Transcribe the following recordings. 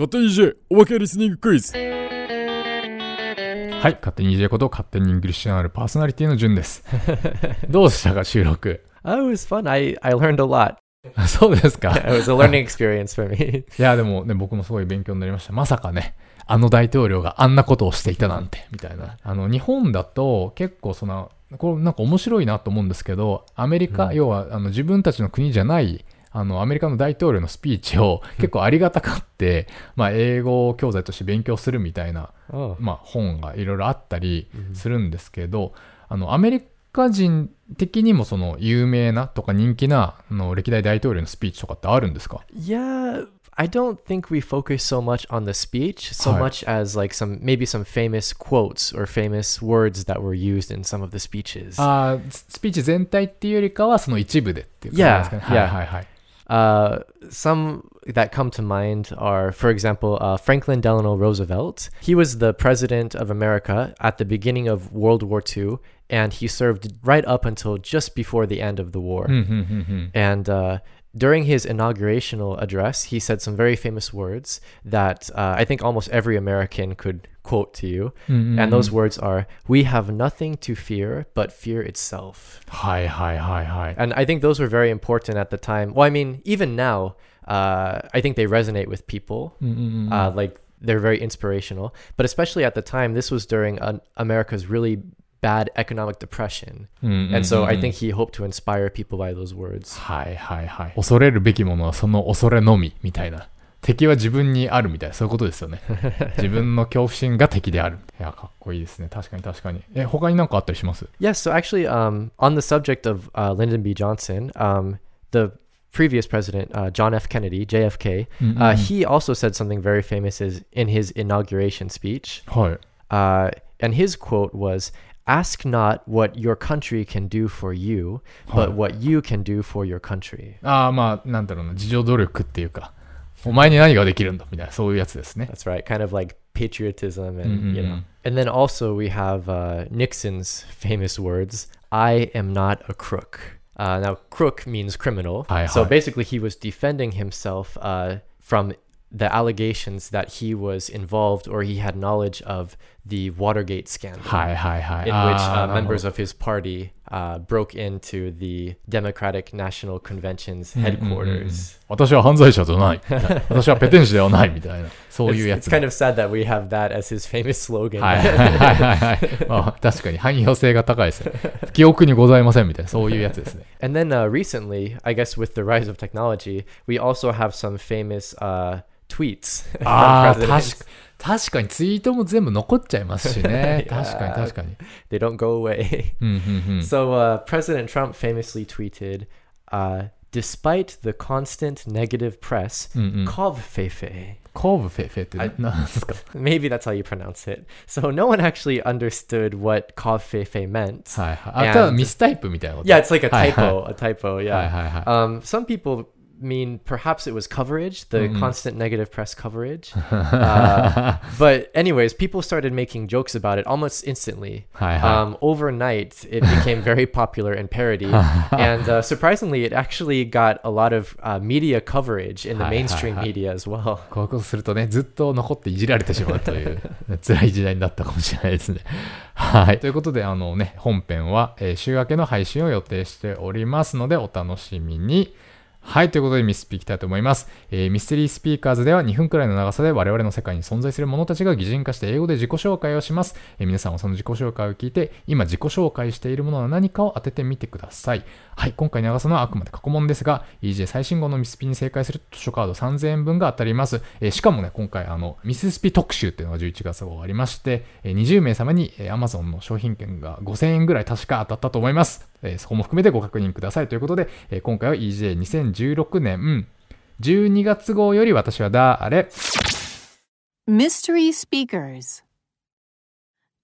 勝手に EJ おまけリスニングクイズはい、勝手に EJ こと勝手にイングリッシュなるパーソナリティの順です。どうでしたか、収録？Oh, it was fun. I, I learned a lot. そうですか。It was a learning experience for me. いや、でもね、僕もすごい勉強になりました。まさかね、あの大統領があんなことをしていたなんて、みたいな。あの、日本だと結構その、これなんか面白いなと思うんですけど、アメリカ、うん要はあの自分たちの国じゃない、あの、アメリカの大統領のスピーチを結構ありがたかって、まあ、英語教材として勉強するみたいな、Oh. まあ、本がいろいろあったりするんですけど、あの、アメリカ人的にもその有名なとか人気なあの歴代大統領のスピーチとかってあるんですか？Yeah, I don't think we focus so much on the speech, so much as like some maybe some famous quotes or famous words that were used in some of the speeches. ススピーチ全体っていうよりかはその一部でっていう感じですかね。Yeah, はいはいはい。Uh, some that come to mind are, for example, uh, Franklin Delano Roosevelt. He was the president of America at the beginning of World War II, and he served right up until just before the end of the war. Mm-hmm, mm-hmm. And uh, during his inaugurational address, he said some very famous words that uh, I think almost every American could quote to you. Mm-hmm. And those words are, We have nothing to fear but fear itself. Hi, hi, hi, hi. And I think those were very important at the time. Well, I mean, even now, uh, I think they resonate with people. Mm-hmm. Uh, like, they're very inspirational. But especially at the time, this was during America's really bad economic depression. うんうんうん And so I think he hoped to inspire people by those words. はいはいはい。恐れるべきものはその恐れのみみたいな。敵は自分にあるみたいな、そういうことですよね。自分の恐怖心が敵である。いや、かっこいいですね。確かに確かに。え、他になんかあったりします Yes. So actually, um, on the subject of uh, Lyndon B. Johnson, um, the previous president, uh, John F. Kennedy, JFK, uh, he also said something very famous is in his inauguration speech. はい。 Uh, and his quote was, "Ask not what your country can do for you, but Huh. what you can do for your country." ああ、まあ、なんだろうな、自助努力っていうか、お前に何ができるんだみたいな、そういうやつですね。 That's right. Kind of like patriotism, and Mm, you mm, know. mm. And then also we have uh, Nixon's famous words, "I am not a crook." Uh, now, crook means criminal. Hi, so hi. basically, he was defending himself uh, from the allegations that he was involved or he had knowledge of the Watergate scandal. はいはいはい。 in あ which ー uh, なるほど members of his party uh, broke into the Democratic National Convention's うんうんうんうん headquarters. 私は犯罪者じゃない。私はペテン師ではないみたいな。そういう It's, や it's つ。 kind of sad that we have that as his famous slogan. はいはいはいはいはい。まあ、確かに汎用性が高いですね。記憶にございませんみたいな、そういうやつですね。 and then uh, recently, I guess with the rise of technology, we also have some famous uh, tweets ああ、 from 確 presidents. か 確かにツイートも全部残っちゃいますしね。確かに確かに。They don't go away. so uh, President Trump famously tweeted, uh, despite the constant negative press, covfefe. Kov Feifei Maybe that's how you pronounce it. So no one actually understood what covfefe meant. And, yeah, it's like a typo, a typo, yeah. Um, some people mean perhaps it was coverage, the Mm-mm. constant negative press coverage. uh, but anyways, people started making jokes about it almost instantly. Um, overnight, it became very popular in parody, and uh, surprisingly, it actually got a lot of uh, media coverage in the mainstream media as well. い。こうするとね、ずっと残っていじられてしまうという、辛い時代になったかもしれないですね。はい。ということで、あのね、本編は、えー週明けの配信を予定しておりますので、お楽しみに。はい。ということで、ミスピいきたいと思います。えーミステリースピーカーズでは2分くらいの長さで我々の世界に存在する者たちが擬人化して英語で自己紹介をします。えー皆さんはその自己紹介を聞いて、今自己紹介しているものは何かを当ててみてください。はい。今回流すのはあくまで過去問ですが、EJ 最新号のミスピに正解すると図書カード3000円分が当たります。えーしかもね、今回、あの、ミススピ特集っていうのが11月号ありまして、え20名様に、え Amazon の商品券が5000円ぐらい確か当たったと思います。えーそこも含めてご確認くださいということで、えー今回は EJ2016 年12月号より私は誰 Mystery Speakers.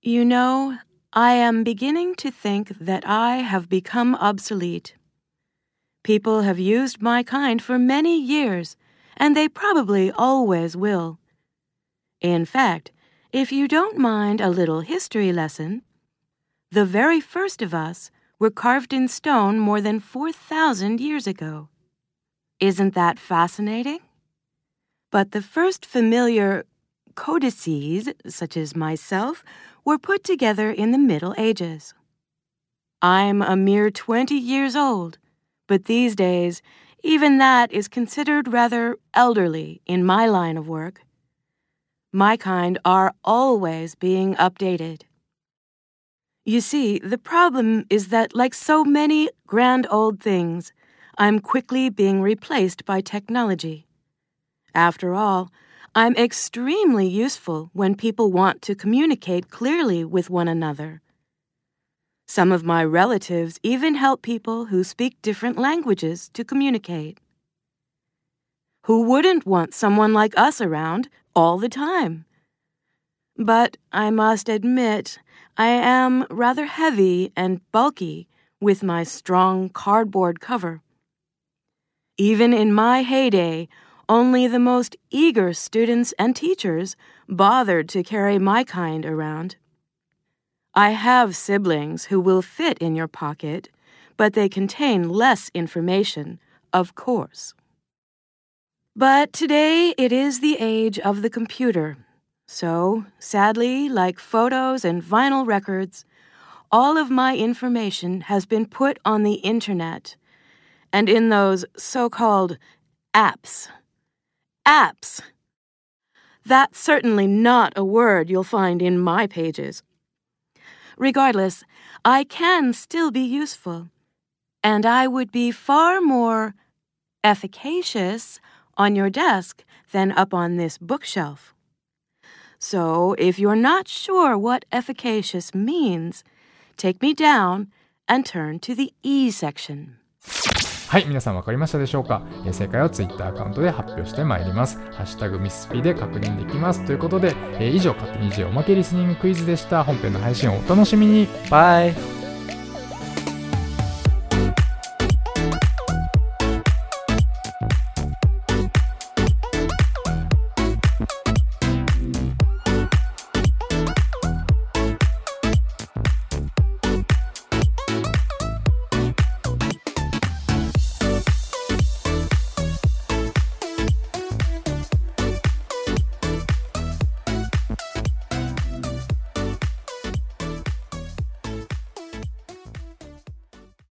You know, I am beginning to think that I have become obsolete. People have used my kind for many years, and they probably always will. In fact, if you don't mind a little history lesson, the very first of us were carved in stone more than 4,000 years ago. Isn't that fascinating? but the first familiar codices, such as myself, were put together in the Middle Ages. I'm a mere 20 years old, but these days, even that is considered rather elderly in my line of work. My kind are always being updated. You see, the problem is that, like so many grand old things, I'm quickly being replaced by technology. After all, I'm extremely useful when people want to communicate clearly with one another. Some of my relatives even help people who speak different languages to communicate. Who wouldn't want someone like us around all the time? But I must admit, I am rather heavy and bulky with my strong cardboard cover. Even in my heyday, only the most eager students and teachers bothered to carry my kind around. I have siblings who will fit in your pocket, but they contain less information, of course. But today it is the age of the computer, so sadly, like photos and vinyl records, all of my information has been put on the internet and in those so called apps. Apps! That's certainly not a word you'll find in my pages. Regardless, I can still be useful, and I would be far more efficacious on your desk than up on this bookshelf. So, if you're not sure what efficacious means, take me down and turn to the E section. はい、皆さん分かりましたでしょうか、えー正解は Twitter アカウントで発表してまいります。ハッシュタグミスピで確認できます。ということで、えー以上、勝手に J おまけリスニングクイズでした。本編の配信をお楽しみに。Bye.